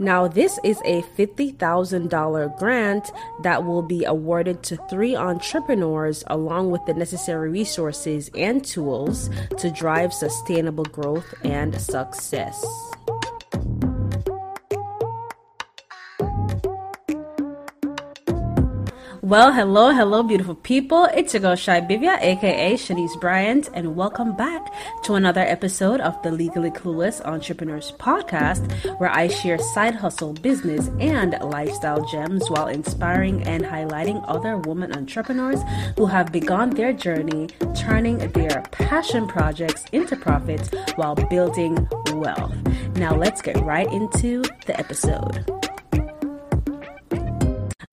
Now, this is a $50,000 grant that will be awarded to three entrepreneurs along with the necessary resources and tools to drive sustainable growth and success. Well, hello, hello, beautiful people. It's your girl Shy Bivia, aka Shanice Bryant, and welcome back to another episode of the Legally Clueless Entrepreneurs Podcast, where I share side hustle, business, and lifestyle gems while inspiring and highlighting other women entrepreneurs who have begun their journey turning their passion projects into profits while building wealth. Now, let's get right into the episode.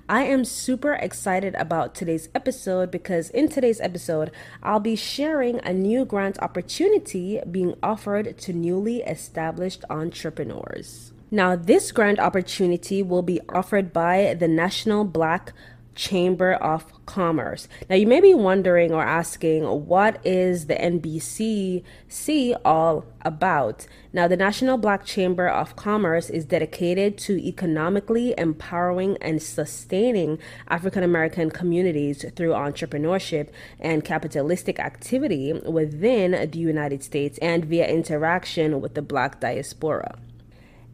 I am super excited about today's episode because in today's episode, I'll be sharing a new grant opportunity being offered to newly established entrepreneurs. Now, this grant opportunity will be offered by the National Black Chamber of Commerce. Now, you may be wondering or asking, what is the NBCC all about? Now, the National Black Chamber of Commerce is dedicated to economically empowering and sustaining African American communities through entrepreneurship and capitalistic activity within the United States and via interaction with the Black diaspora.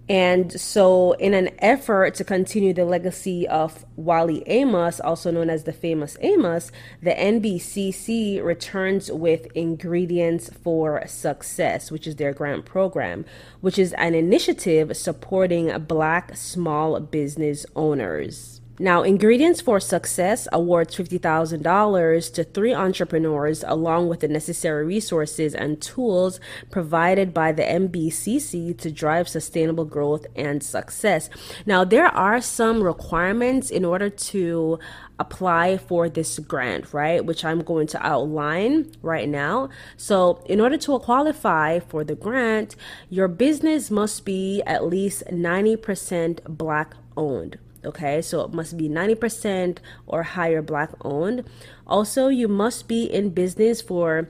And so, in an effort to continue the legacy of Wally Amos, also known as the famous Amos, the NBCC returns with Ingredients for Success, which is their grant program, which is an initiative supporting Black small business owners. Now, Ingredients for Success awards $50,000 to three entrepreneurs along with the necessary resources and tools provided by the NBCC to drive sustainable growth and success. Now, there are some requirements in order to apply for this grant, right? Which I'm going to outline right now. So, in order to qualify for the grant, your business must be at least 90% black owned. Okay, so it must be 90% or higher black owned. Also, you must be in business for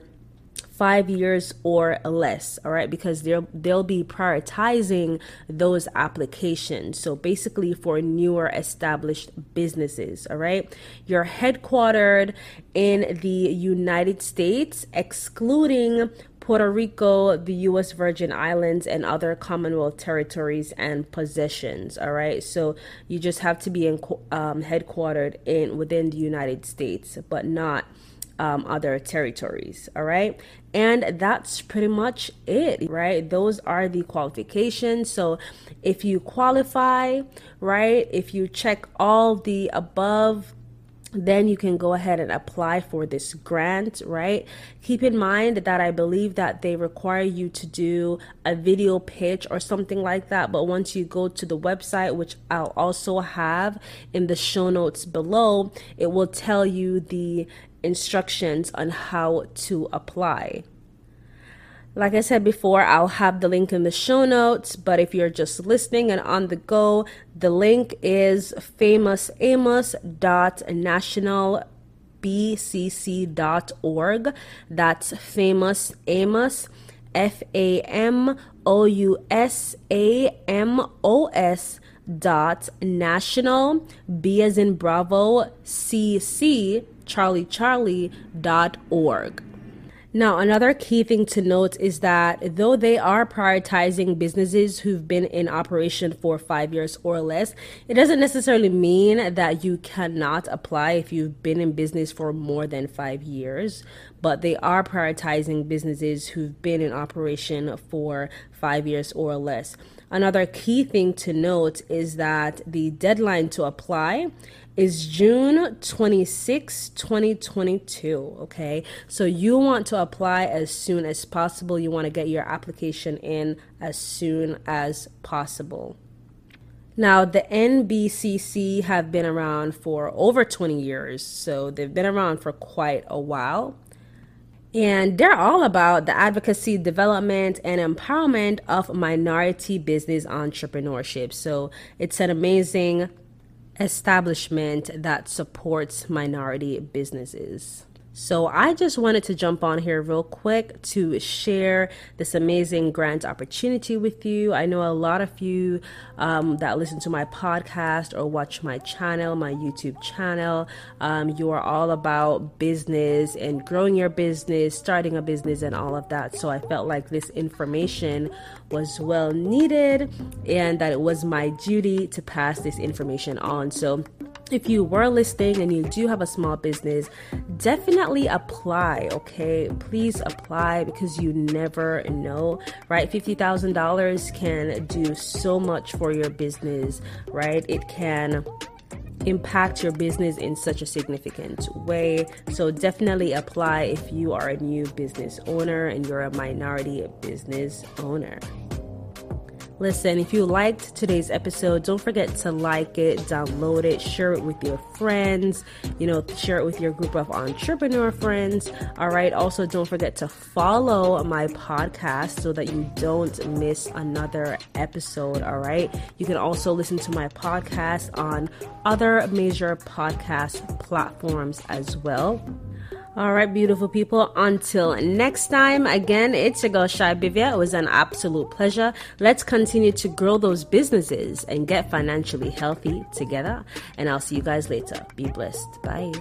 five years or less all right because they'll they'll be prioritizing those applications so basically for newer established businesses all right you're headquartered in the united states excluding Puerto Rico, the U.S. Virgin Islands, and other Commonwealth territories and possessions. All right, so you just have to be in, um, headquartered in within the United States, but not um, other territories. All right, and that's pretty much it. Right, those are the qualifications. So if you qualify, right, if you check all the above then you can go ahead and apply for this grant, right? Keep in mind that I believe that they require you to do a video pitch or something like that. But once you go to the website, which I'll also have in the show notes below, it will tell you the instructions on how to apply. Like I said before, I'll have the link in the show notes, but if you're just listening and on the go, the link is famousamos.nationalbcc.org. That's famous Amos, F A M O U S A M O S dot national B as in Bravo C C Charlie Charlie dot org. Now, another key thing to note is that though they are prioritizing businesses who've been in operation for five years or less, it doesn't necessarily mean that you cannot apply if you've been in business for more than five years. But they are prioritizing businesses who've been in operation for five years or less. Another key thing to note is that the deadline to apply is June 26, 2022. Okay, so you want to apply as soon as possible. You want to get your application in as soon as possible. Now, the NBCC have been around for over 20 years, so they've been around for quite a while. And they're all about the advocacy, development, and empowerment of minority business entrepreneurship. So it's an amazing establishment that supports minority businesses. So I just wanted to jump on here real quick to share this amazing grant opportunity with you. I know a lot of you um, that listen to my podcast or watch my channel, my YouTube channel, um, you are all about business and growing your business, starting a business, and all of that. So I felt like this information was well needed and that it was my duty to pass this information on. So if you were listening and you do have a small business, definitely apply, okay? Please apply because you never know, right? $50,000 can do so much for your business, right? It can impact your business in such a significant way. So definitely apply if you are a new business owner and you're a minority business owner. Listen, if you liked today's episode, don't forget to like it, download it, share it with your friends, you know, share it with your group of entrepreneur friends. All right. Also, don't forget to follow my podcast so that you don't miss another episode. All right. You can also listen to my podcast on other major podcast platforms as well. All right, beautiful people. Until next time, again, it's your girl Shy Bivia. It was an absolute pleasure. Let's continue to grow those businesses and get financially healthy together. And I'll see you guys later. Be blessed. Bye.